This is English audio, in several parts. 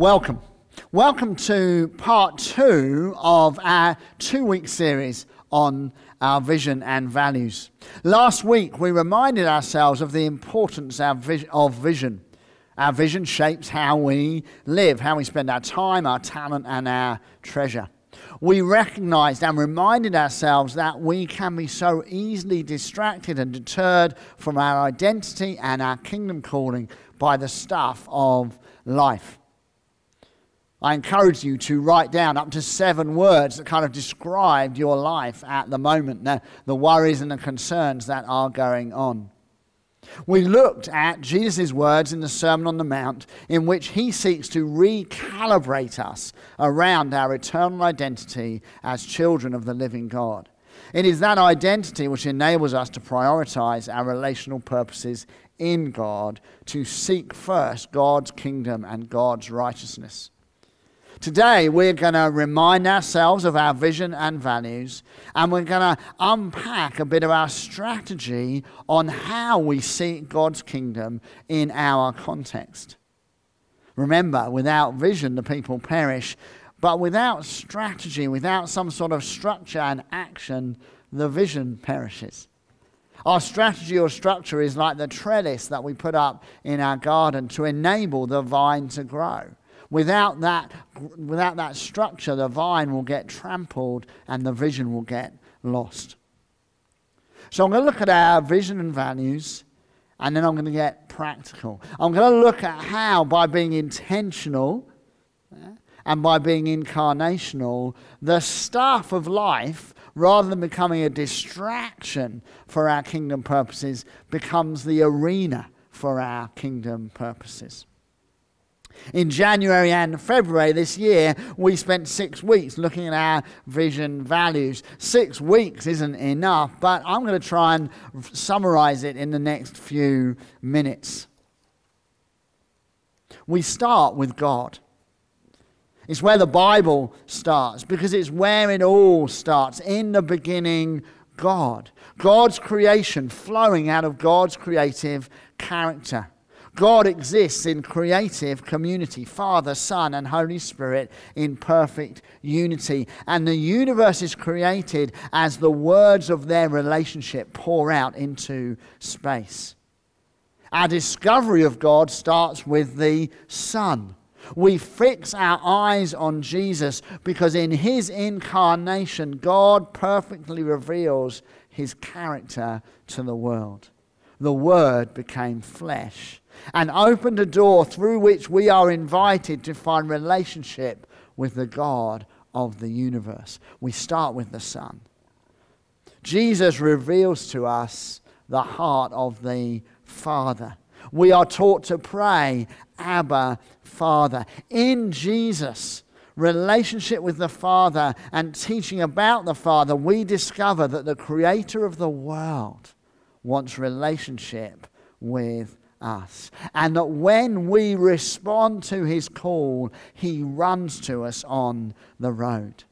Welcome. Welcome to part two of our two week series on our vision and values. Last week, we reminded ourselves of the importance of vision. Our vision shapes how we live, how we spend our time, our talent, and our treasure. We recognized and reminded ourselves that we can be so easily distracted and deterred from our identity and our kingdom calling by the stuff of life. I encourage you to write down up to seven words that kind of described your life at the moment, the, the worries and the concerns that are going on. We looked at Jesus' words in the Sermon on the Mount, in which he seeks to recalibrate us around our eternal identity as children of the living God. It is that identity which enables us to prioritize our relational purposes in God, to seek first God's kingdom and God's righteousness. Today, we're going to remind ourselves of our vision and values, and we're going to unpack a bit of our strategy on how we seek God's kingdom in our context. Remember, without vision, the people perish, but without strategy, without some sort of structure and action, the vision perishes. Our strategy or structure is like the trellis that we put up in our garden to enable the vine to grow. Without that, without that structure, the vine will get trampled and the vision will get lost. So I'm going to look at our vision and values, and then I'm going to get practical. I'm going to look at how, by being intentional and by being incarnational, the stuff of life, rather than becoming a distraction for our kingdom purposes, becomes the arena for our kingdom purposes. In January and February this year, we spent six weeks looking at our vision values. Six weeks isn't enough, but I'm going to try and summarize it in the next few minutes. We start with God. It's where the Bible starts because it's where it all starts. In the beginning, God. God's creation flowing out of God's creative character. God exists in creative community, Father, Son, and Holy Spirit in perfect unity. And the universe is created as the words of their relationship pour out into space. Our discovery of God starts with the Son. We fix our eyes on Jesus because in his incarnation, God perfectly reveals his character to the world. The Word became flesh and opened a door through which we are invited to find relationship with the God of the universe. We start with the Son. Jesus reveals to us the heart of the Father. We are taught to pray, Abba, Father. In Jesus, relationship with the Father and teaching about the Father, we discover that the Creator of the world wants relationship with us. And that when we respond to his call, he runs to us on the road.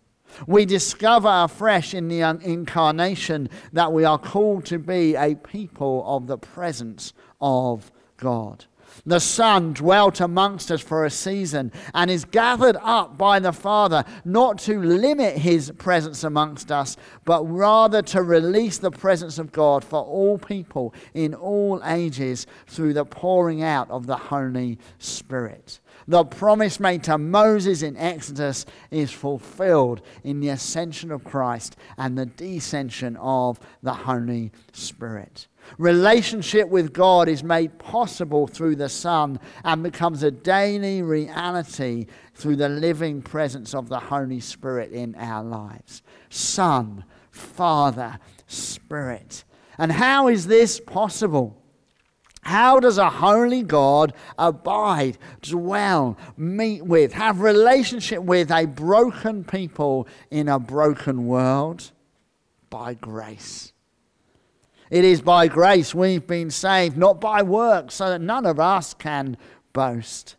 We discover afresh in the incarnation that we are called to be a people of the presence of God. The Son dwelt amongst us for a season and is gathered up by the Father, not to limit his presence amongst us, but rather to release the presence of God for all people in all ages through the pouring out of the Holy Spirit. The promise made to Moses in Exodus is fulfilled in the ascension of Christ and the descension of the Holy Spirit. Relationship with God is made possible through the Son and becomes a daily reality through the living presence of the Holy Spirit in our lives. Son, Father, Spirit. And how is this possible? How does a holy God abide, dwell, meet with, have relationship with a broken people in a broken world? By grace. It is by grace we've been saved, not by works, so that none of us can boast.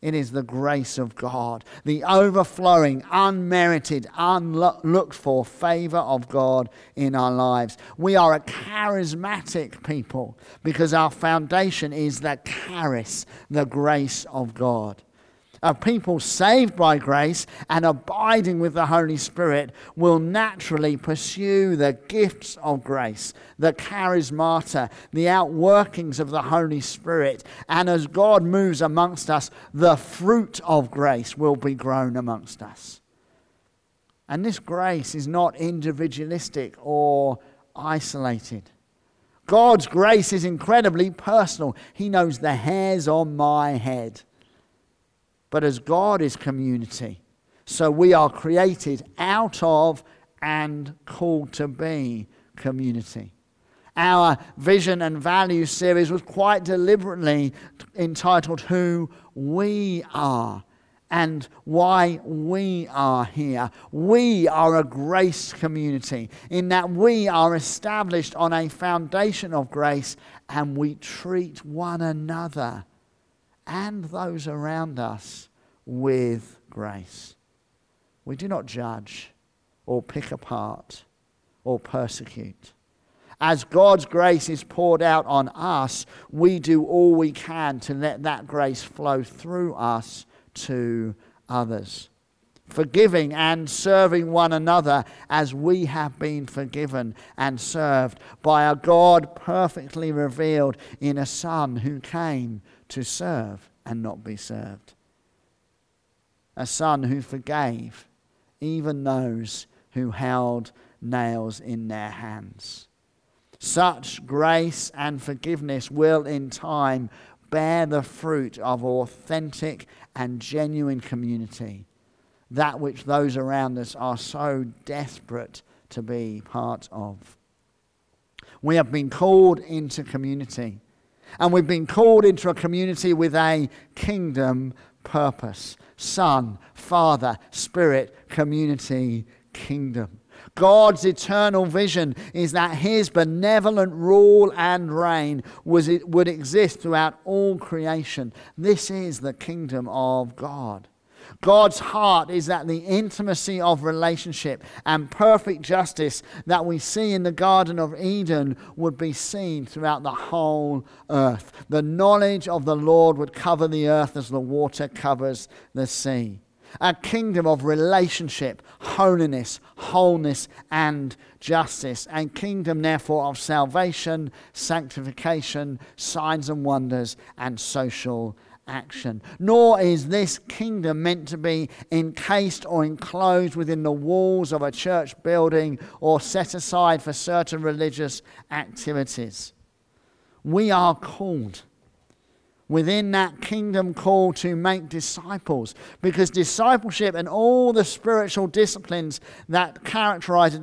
It is the grace of God, the overflowing, unmerited, unlooked for favor of God in our lives. We are a charismatic people because our foundation is the charis, the grace of God. A people saved by grace and abiding with the Holy Spirit will naturally pursue the gifts of grace, the charismata, the outworkings of the Holy Spirit. And as God moves amongst us, the fruit of grace will be grown amongst us. And this grace is not individualistic or isolated. God's grace is incredibly personal. He knows the hairs on my head. But as God is community, so we are created out of and called to be community. Our vision and values series was quite deliberately entitled Who We Are and why we are here. We are a grace community in that we are established on a foundation of grace and we treat one another and those around us with grace. We do not judge or pick apart or persecute. As God's grace is poured out on us, we do all we can to let that grace flow through us to others. Forgiving and serving one another as we have been forgiven and served by a God perfectly revealed in a Son who came to serve and not be served. A Son who forgave even those who held nails in their hands. Such grace and forgiveness will in time bear the fruit of authentic and genuine community, that which those around us are so desperate to be part of. We have been called into community, and we've been called into a community with a kingdom purpose Son, Father, Spirit, community, kingdom. God's eternal vision is that his benevolent rule and reign was, it would exist throughout all creation. This is the kingdom of God. God's heart is that the intimacy of relationship and perfect justice that we see in the Garden of Eden would be seen throughout the whole earth. The knowledge of the Lord would cover the earth as the water covers the sea a kingdom of relationship, holiness, wholeness, and justice, and kingdom, therefore, of salvation, sanctification, signs and wonders, and social action. Nor is this kingdom meant to be encased or enclosed within the walls of a church building or set aside for certain religious activities. We are called within that kingdom call to make disciples. Because discipleship and all the spiritual disciplines that characterize a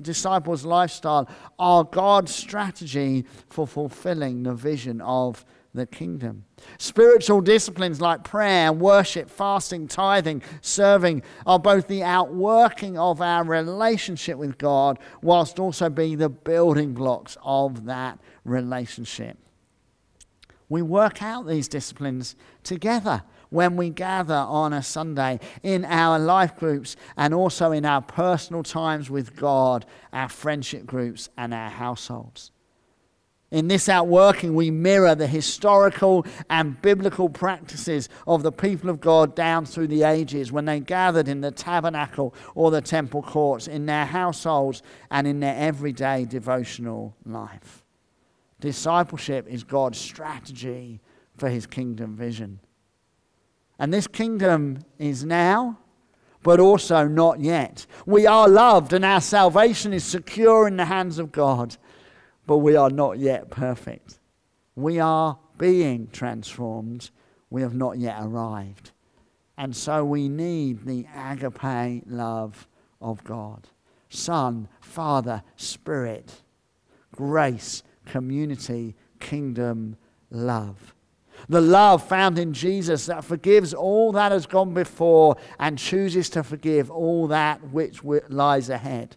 disciple's lifestyle are God's strategy for fulfilling the vision of the kingdom. Spiritual disciplines like prayer, worship, fasting, tithing, serving are both the outworking of our relationship with God, whilst also being the building blocks of that relationship. We work out these disciplines together when we gather on a Sunday in our life groups and also in our personal times with God, our friendship groups, and our households. In this outworking, we mirror the historical and biblical practices of the people of God down through the ages when they gathered in the tabernacle or the temple courts, in their households, and in their everyday devotional life. Discipleship is God's strategy for his kingdom vision. And this kingdom is now, but also not yet. We are loved and our salvation is secure in the hands of God, but we are not yet perfect. We are being transformed. We have not yet arrived. And so we need the agape love of God Son, Father, Spirit, grace, community, kingdom love. The love found in Jesus that forgives all that has gone before and chooses to forgive all that which lies ahead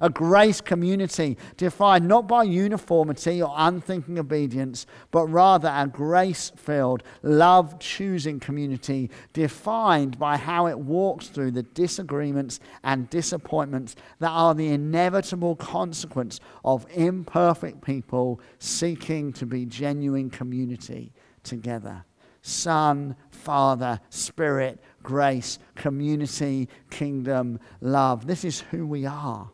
a grace community defined not by uniformity or unthinking obedience, but rather a grace filled, love choosing community defined by how it walks through the disagreements and disappointments that are the inevitable consequence of imperfect people seeking to be genuine community together. Son, Father, Spirit, grace, community, kingdom, love. This is who we are.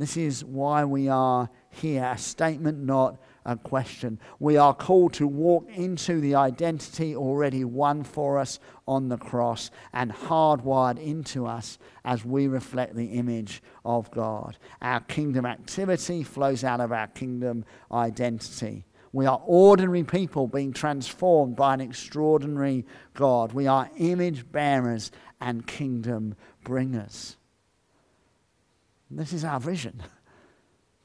This is why we are here. A statement, not a question. We are called to walk into the identity already won for us on the cross and hardwired into us as we reflect the image of God. Our kingdom activity flows out of our kingdom identity. We are ordinary people being transformed by an extraordinary God. We are image bearers and kingdom bringers. This is our vision.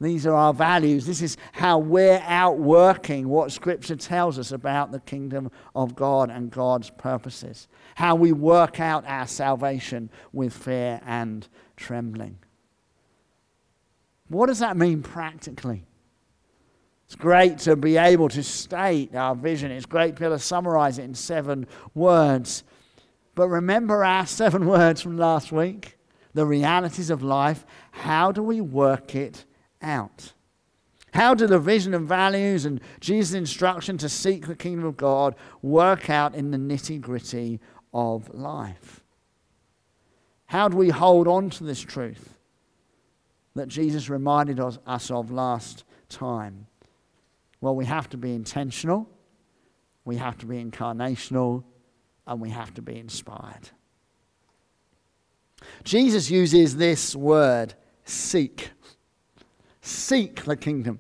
These are our values. This is how we're outworking what Scripture tells us about the kingdom of God and God's purposes. How we work out our salvation with fear and trembling. What does that mean practically? It's great to be able to state our vision. It's great to be able to summarize it in seven words. But remember our seven words from last week? The realities of life. How do we work it out? How do the vision and values and Jesus' instruction to seek the kingdom of God work out in the nitty gritty of life? How do we hold on to this truth that Jesus reminded us, us of last time? Well, we have to be intentional, we have to be incarnational, and we have to be inspired. Jesus uses this word, seek. Seek the kingdom.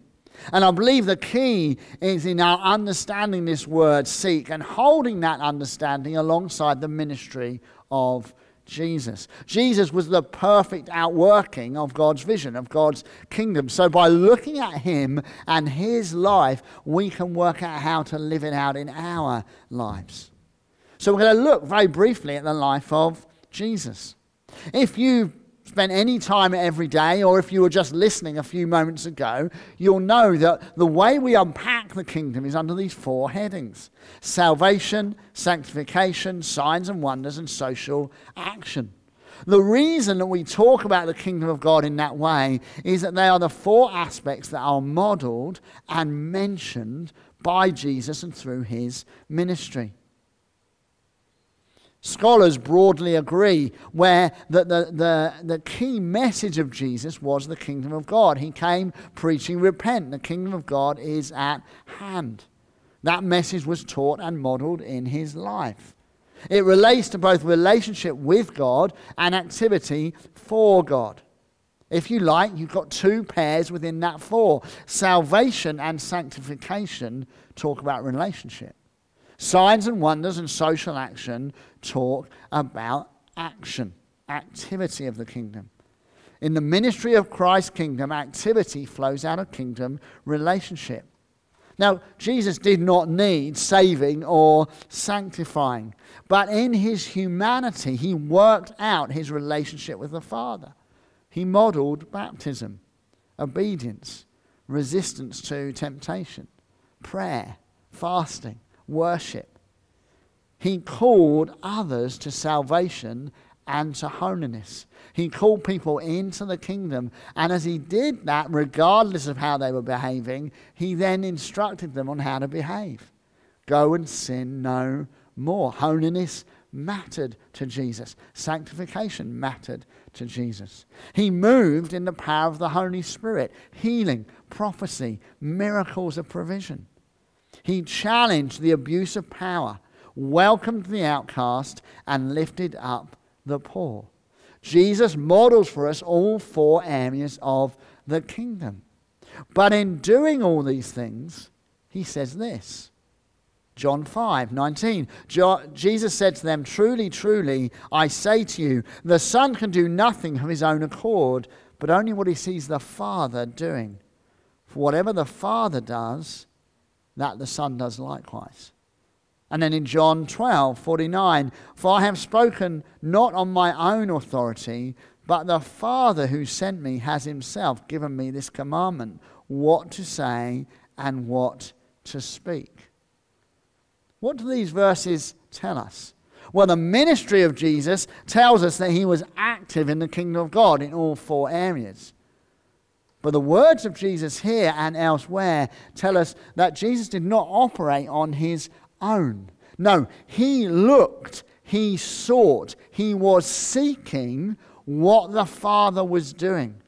And I believe the key is in our understanding this word, seek, and holding that understanding alongside the ministry of Jesus. Jesus was the perfect outworking of God's vision, of God's kingdom. So by looking at him and his life, we can work out how to live it out in our lives. So we're going to look very briefly at the life of Jesus. If you spent any time every day, or if you were just listening a few moments ago, you'll know that the way we unpack the kingdom is under these four headings salvation, sanctification, signs and wonders, and social action. The reason that we talk about the kingdom of God in that way is that they are the four aspects that are modeled and mentioned by Jesus and through his ministry. Scholars broadly agree where the, the, the, the, key message of Jesus was the kingdom of God. He came preaching, repent, the kingdom of God is at hand. That message was taught and modeled in his life. It relates to both relationship with God and activity for God. If you like, you've got two pairs within that four. Salvation and sanctification talk about relationship. Signs and wonders and social action talk about action, activity of the kingdom. In the ministry of Christ's kingdom, activity flows out of kingdom relationship. Now, Jesus did not need saving or sanctifying, but in his humanity, he worked out his relationship with the Father. He modeled baptism, obedience, resistance to temptation, prayer, fasting, worship. He called others to salvation and to holiness. He called people into the kingdom. And as he did that, regardless of how they were behaving, he then instructed them on how to behave. Go and sin no more. Holiness mattered to Jesus, sanctification mattered to Jesus. He moved in the power of the Holy Spirit, healing, prophecy, miracles of provision. He challenged the abuse of power, welcomed the outcast, and lifted up the poor. Jesus models for us all four areas of the kingdom. But in doing all these things, he says this. John 5 19. Jesus said to them, Truly, truly, I say to you, the Son can do nothing of his own accord, but only what he sees the Father doing. For whatever the Father does, that the Son does likewise. And then in John 12, 49, for I have spoken not on my own authority, but the Father who sent me has himself given me this commandment what to say and what to speak. What do these verses tell us? Well, the ministry of Jesus tells us that he was active in the kingdom of God in all four areas. But the words of Jesus here and elsewhere tell us that Jesus did not operate on his own. No, he looked, he sought, he was seeking what the Father was doing.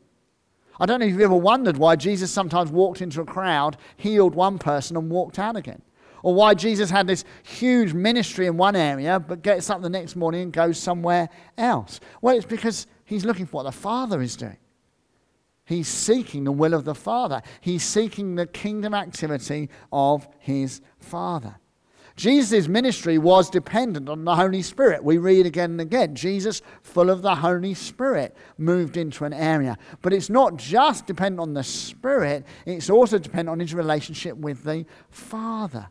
I don't know if you've ever wondered why Jesus sometimes walked into a crowd, healed one person, and walked out again. Or why Jesus had this huge ministry in one area, but gets up the next morning and goes somewhere else. Well, it's because he's looking for what the Father is doing. He's seeking the will of the Father, he's seeking the kingdom activity of his Father. Jesus' ministry was dependent on the Holy Spirit. We read again and again Jesus, full of the Holy Spirit, moved into an area. But it's not just dependent on the Spirit, it's also dependent on his relationship with the Father.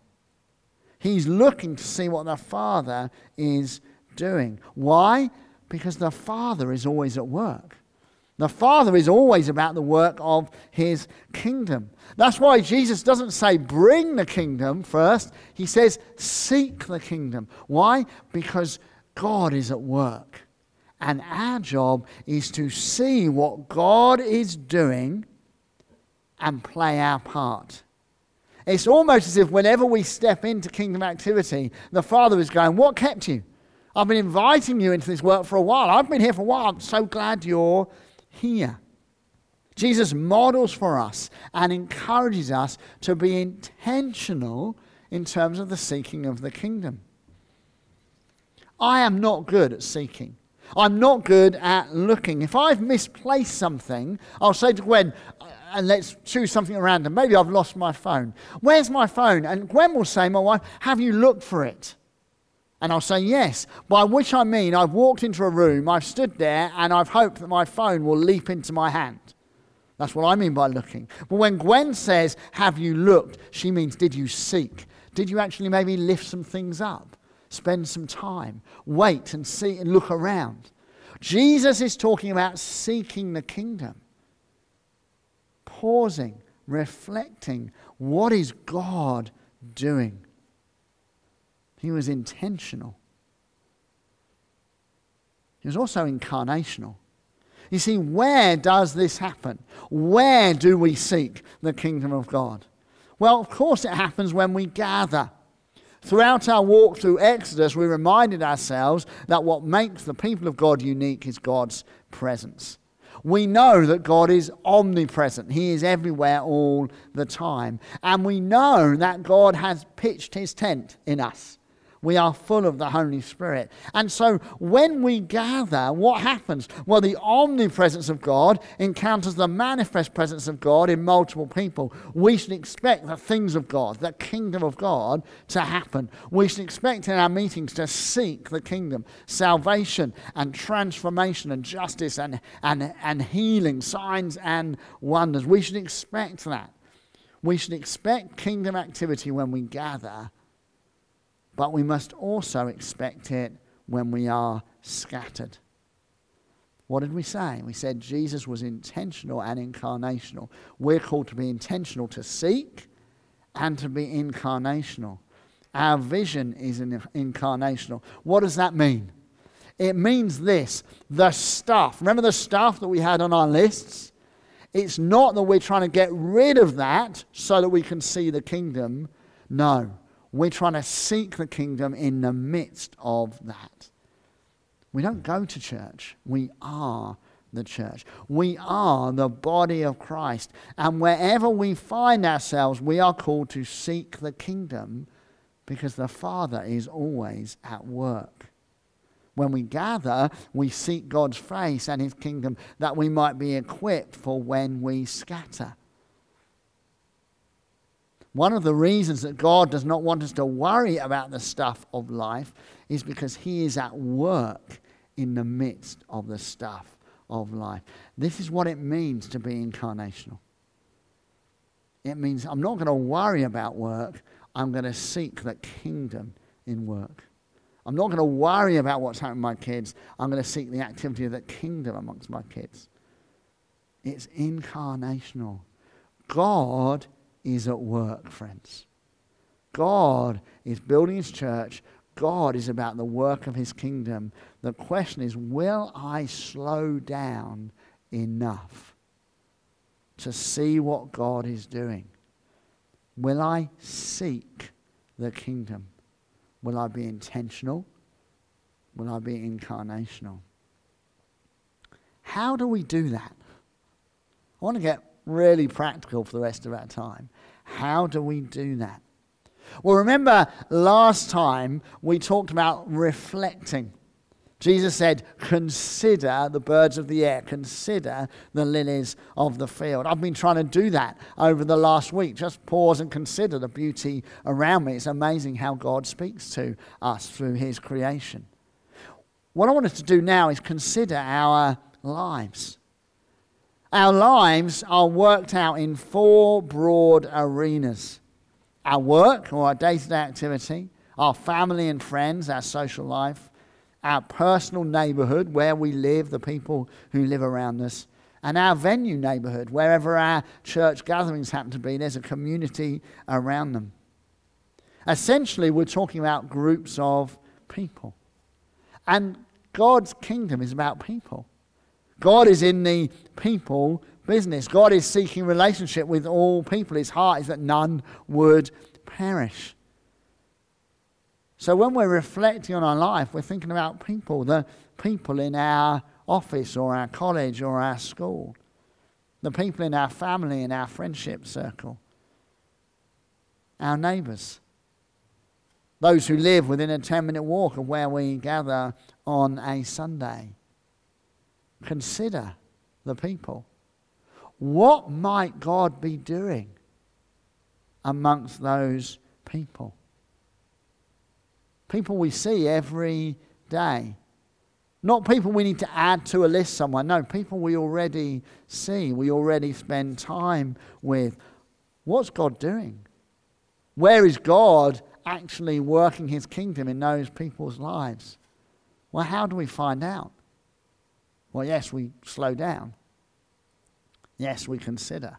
He's looking to see what the Father is doing. Why? Because the Father is always at work. The Father is always about the work of His kingdom. That's why Jesus doesn't say bring the kingdom first, He says seek the kingdom. Why? Because God is at work. And our job is to see what God is doing and play our part. It's almost as if whenever we step into kingdom activity, the Father is going, What kept you? I've been inviting you into this work for a while. I've been here for a while. I'm so glad you're here. Jesus models for us and encourages us to be intentional in terms of the seeking of the kingdom. I am not good at seeking. I'm not good at looking. If I've misplaced something, I'll say to Gwen, uh, and let's choose something random. Maybe I've lost my phone. Where's my phone? And Gwen will say, My wife, have you looked for it? And I'll say yes, by which I mean I've walked into a room, I've stood there, and I've hoped that my phone will leap into my hand. That's what I mean by looking. But when Gwen says, Have you looked? she means, Did you seek? Did you actually maybe lift some things up? Spend some time, wait and see and look around. Jesus is talking about seeking the kingdom pausing, reflecting. What is God doing? He was intentional. He was also incarnational. You see, where does this happen? Where do we seek the kingdom of God? Well, of course, it happens when we gather. Throughout our walk through Exodus, we reminded ourselves that what makes the people of God unique is God's presence we know that God is omnipresent. He is everywhere all the time. And we know that God has pitched his tent in us. We are full of the Holy Spirit. And so when we gather, what happens? Well, the omnipresence of God encounters the manifest presence of God in multiple people. We should expect the things of God, the kingdom of God, to happen. We should expect in our meetings to seek the kingdom, salvation and transformation and justice and, and, and healing, signs and wonders. We should expect that. We should expect kingdom activity when we gather but we must also expect it when we are scattered. What did we say? We said Jesus was intentional and incarnational. We're called to be intentional to seek and to be incarnational. Our vision is incarnational. What does that mean? It means this the stuff. Remember the stuff that we had on our lists? It's not that we're trying to get rid of that so that we can see the kingdom. No. We're trying to seek the kingdom in the midst of that. We don't go to church, we are the church. We are the body of Christ. And wherever we find ourselves, we are called to seek the kingdom because the Father is always at work. When we gather, we seek God's face and his kingdom that we might be equipped for when we scatter. One of the reasons that God does not want us to worry about the stuff of life is because He is at work in the midst of the stuff of life. This is what it means to be incarnational. It means I'm not going to worry about work, I'm going to seek the kingdom in work. I'm not going to worry about what's happening with my kids, I'm going to seek the activity of the kingdom amongst my kids. It's incarnational. God is at work, friends. God is building his church. God is about the work of his kingdom. The question is will I slow down enough to see what God is doing? Will I seek the kingdom? Will I be intentional? Will I be incarnational? How do we do that? I want to get really practical for the rest of our time. How do we do that? Well, remember last time we talked about reflecting. Jesus said, Consider the birds of the air, consider the lilies of the field. I've been trying to do that over the last week. Just pause and consider the beauty around me. It's amazing how God speaks to us through his creation. What I wanted to do now is consider our lives. Our lives are worked out in four broad arenas our work or our day to day activity, our family and friends, our social life, our personal neighborhood, where we live, the people who live around us, and our venue neighborhood, wherever our church gatherings happen to be, there's a community around them. Essentially, we're talking about groups of people. And God's kingdom is about people. God is in the people business. God is seeking relationship with all people. His heart is that none would perish. So when we're reflecting on our life, we're thinking about people, the people in our office or our college or our school, the people in our family, in our friendship circle, our neighbours, those who live within a 10 minute walk of where we gather on a Sunday. Consider the people. What might God be doing amongst those people? People we see every day. Not people we need to add to a list somewhere. No, people we already see, we already spend time with. What's God doing? Where is God actually working his kingdom in those people's lives? Well, how do we find out? Well, yes, we slow down. Yes, we consider.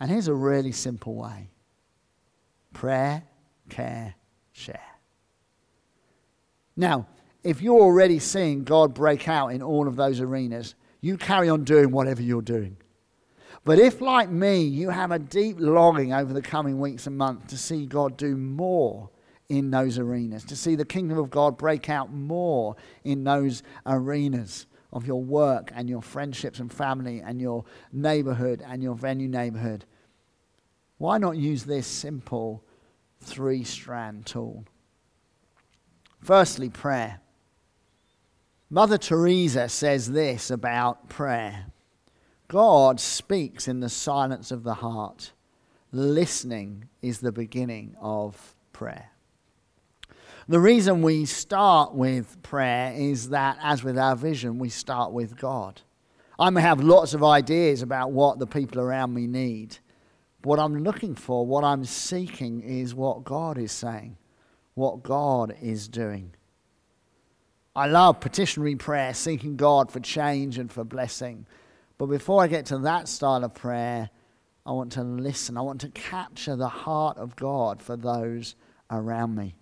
And here's a really simple way prayer, care, share. Now, if you're already seeing God break out in all of those arenas, you carry on doing whatever you're doing. But if, like me, you have a deep longing over the coming weeks and months to see God do more in those arenas, to see the kingdom of God break out more in those arenas, of your work and your friendships and family and your neighborhood and your venue neighborhood. Why not use this simple three strand tool? Firstly, prayer. Mother Teresa says this about prayer God speaks in the silence of the heart. Listening is the beginning of prayer. The reason we start with prayer is that, as with our vision, we start with God. I may have lots of ideas about what the people around me need. What I'm looking for, what I'm seeking, is what God is saying, what God is doing. I love petitionary prayer, seeking God for change and for blessing. But before I get to that style of prayer, I want to listen. I want to capture the heart of God for those around me.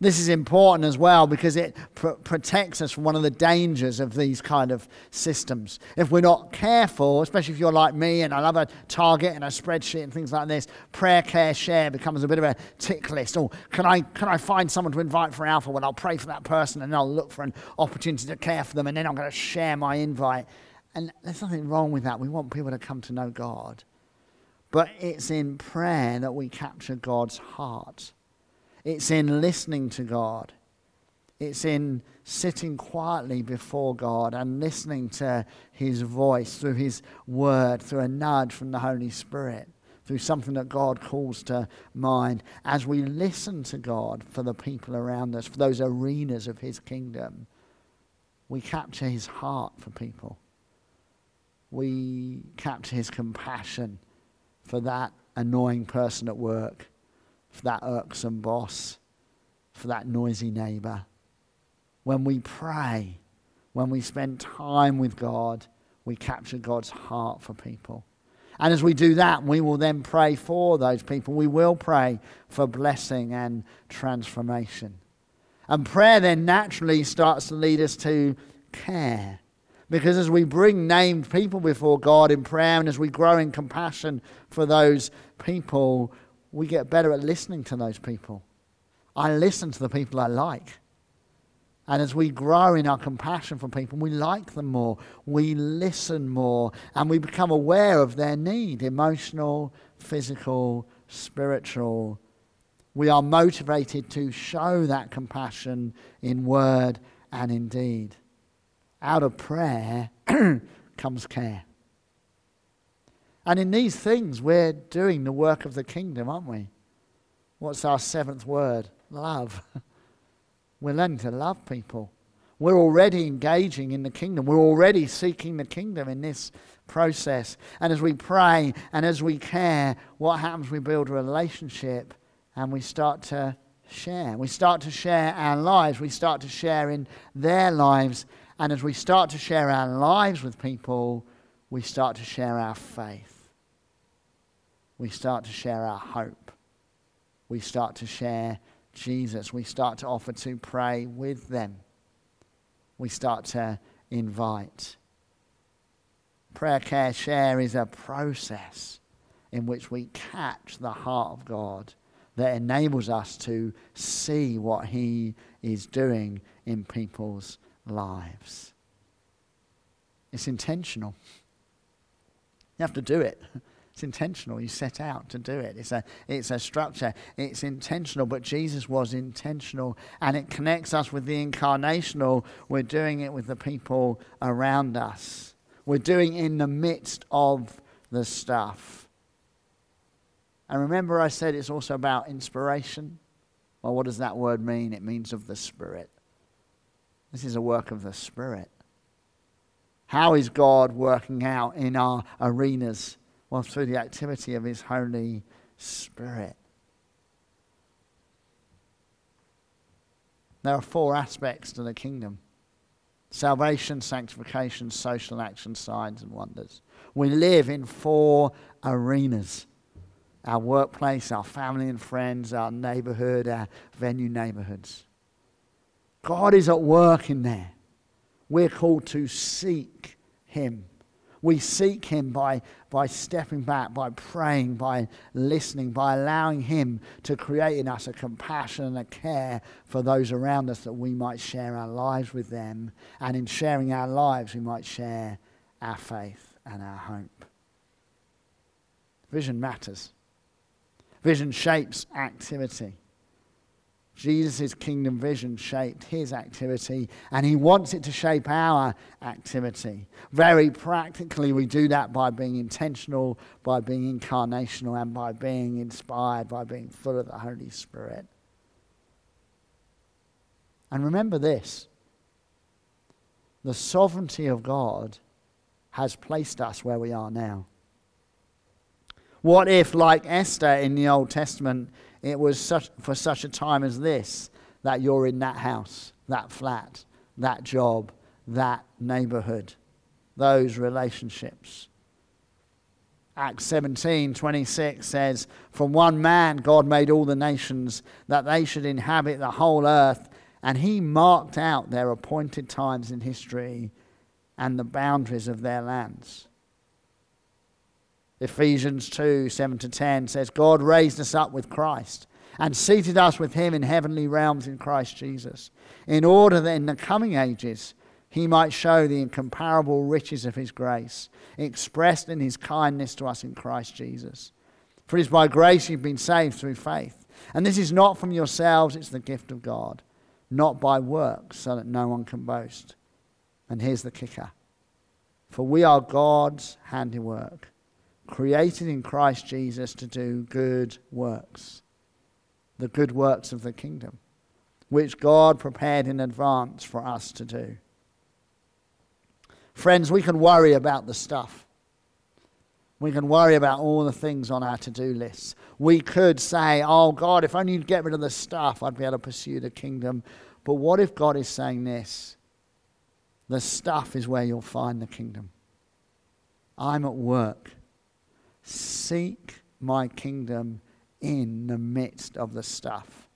This is important as well because it pr- protects us from one of the dangers of these kind of systems. If we're not careful, especially if you're like me and I love a target and a spreadsheet and things like this, prayer, care, share becomes a bit of a tick list. Or can I, can I find someone to invite for Alpha? Well, I'll pray for that person and I'll look for an opportunity to care for them and then I'm going to share my invite. And there's nothing wrong with that. We want people to come to know God. But it's in prayer that we capture God's heart. It's in listening to God. It's in sitting quietly before God and listening to His voice through His word, through a nudge from the Holy Spirit, through something that God calls to mind. As we listen to God for the people around us, for those arenas of His kingdom, we capture His heart for people. We capture His compassion for that annoying person at work for that irksome boss, for that noisy neighbor. When we pray, when we spend time with God, we capture God's heart for people. And as we do that, we will then pray for those people. We will pray for blessing and transformation. And prayer then naturally starts to lead us to care. Because as we bring named people before God in prayer and as we grow in compassion for those people, we get better at listening to those people. I listen to the people I like. And as we grow in our compassion for people, we like them more, we listen more, and we become aware of their need emotional, physical, spiritual. We are motivated to show that compassion in word and in deed. Out of prayer comes care. And in these things, we're doing the work of the kingdom, aren't we? What's our seventh word? Love. We're learning to love people. We're already engaging in the kingdom. We're already seeking the kingdom in this process. And as we pray and as we care, what happens? We build a relationship and we start to share. We start to share our lives. We start to share in their lives. And as we start to share our lives with people, we start to share our faith. We start to share our hope. We start to share Jesus. We start to offer to pray with them. We start to invite. Prayer, care, share is a process in which we catch the heart of God that enables us to see what He is doing in people's lives. It's intentional. You have to do it. It's intentional. You set out to do it. It's a, it's a structure. It's intentional, but Jesus was intentional and it connects us with the incarnational. We're doing it with the people around us. We're doing it in the midst of the stuff. And remember, I said it's also about inspiration. Well, what does that word mean? It means of the Spirit. This is a work of the Spirit. How is God working out in our arenas well, through the activity of His Holy Spirit. There are four aspects to the kingdom salvation, sanctification, social action, signs, and wonders. We live in four arenas our workplace, our family and friends, our neighborhood, our venue neighborhoods. God is at work in there. We're called to seek Him. We seek Him by, by stepping back, by praying, by listening, by allowing Him to create in us a compassion and a care for those around us that we might share our lives with them. And in sharing our lives, we might share our faith and our hope. Vision matters, vision shapes activity. Jesus' kingdom vision shaped his activity, and he wants it to shape our activity. Very practically, we do that by being intentional, by being incarnational, and by being inspired, by being full of the Holy Spirit. And remember this the sovereignty of God has placed us where we are now. What if, like Esther in the Old Testament, it was such, for such a time as this that you're in that house, that flat, that job, that neighborhood, those relationships. Acts 17 26 says, From one man God made all the nations that they should inhabit the whole earth, and he marked out their appointed times in history and the boundaries of their lands. Ephesians 2 7 to 10 says, God raised us up with Christ and seated us with him in heavenly realms in Christ Jesus, in order that in the coming ages he might show the incomparable riches of his grace, expressed in his kindness to us in Christ Jesus. For it is by grace you've been saved through faith. And this is not from yourselves, it's the gift of God, not by works, so that no one can boast. And here's the kicker For we are God's handiwork created in Christ Jesus to do good works, the good works of the kingdom, which God prepared in advance for us to do. Friends, we can worry about the stuff. We can worry about all the things on our to do lists. We could say, Oh God, if only you'd get rid of the stuff, I'd be able to pursue the kingdom. But what if God is saying this? The stuff is where you'll find the kingdom. I'm at work Seek my kingdom in the midst of the stuff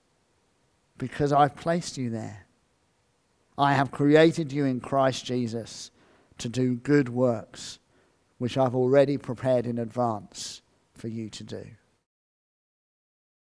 because I've placed you there. I have created you in Christ Jesus to do good works, which I've already prepared in advance for you to do.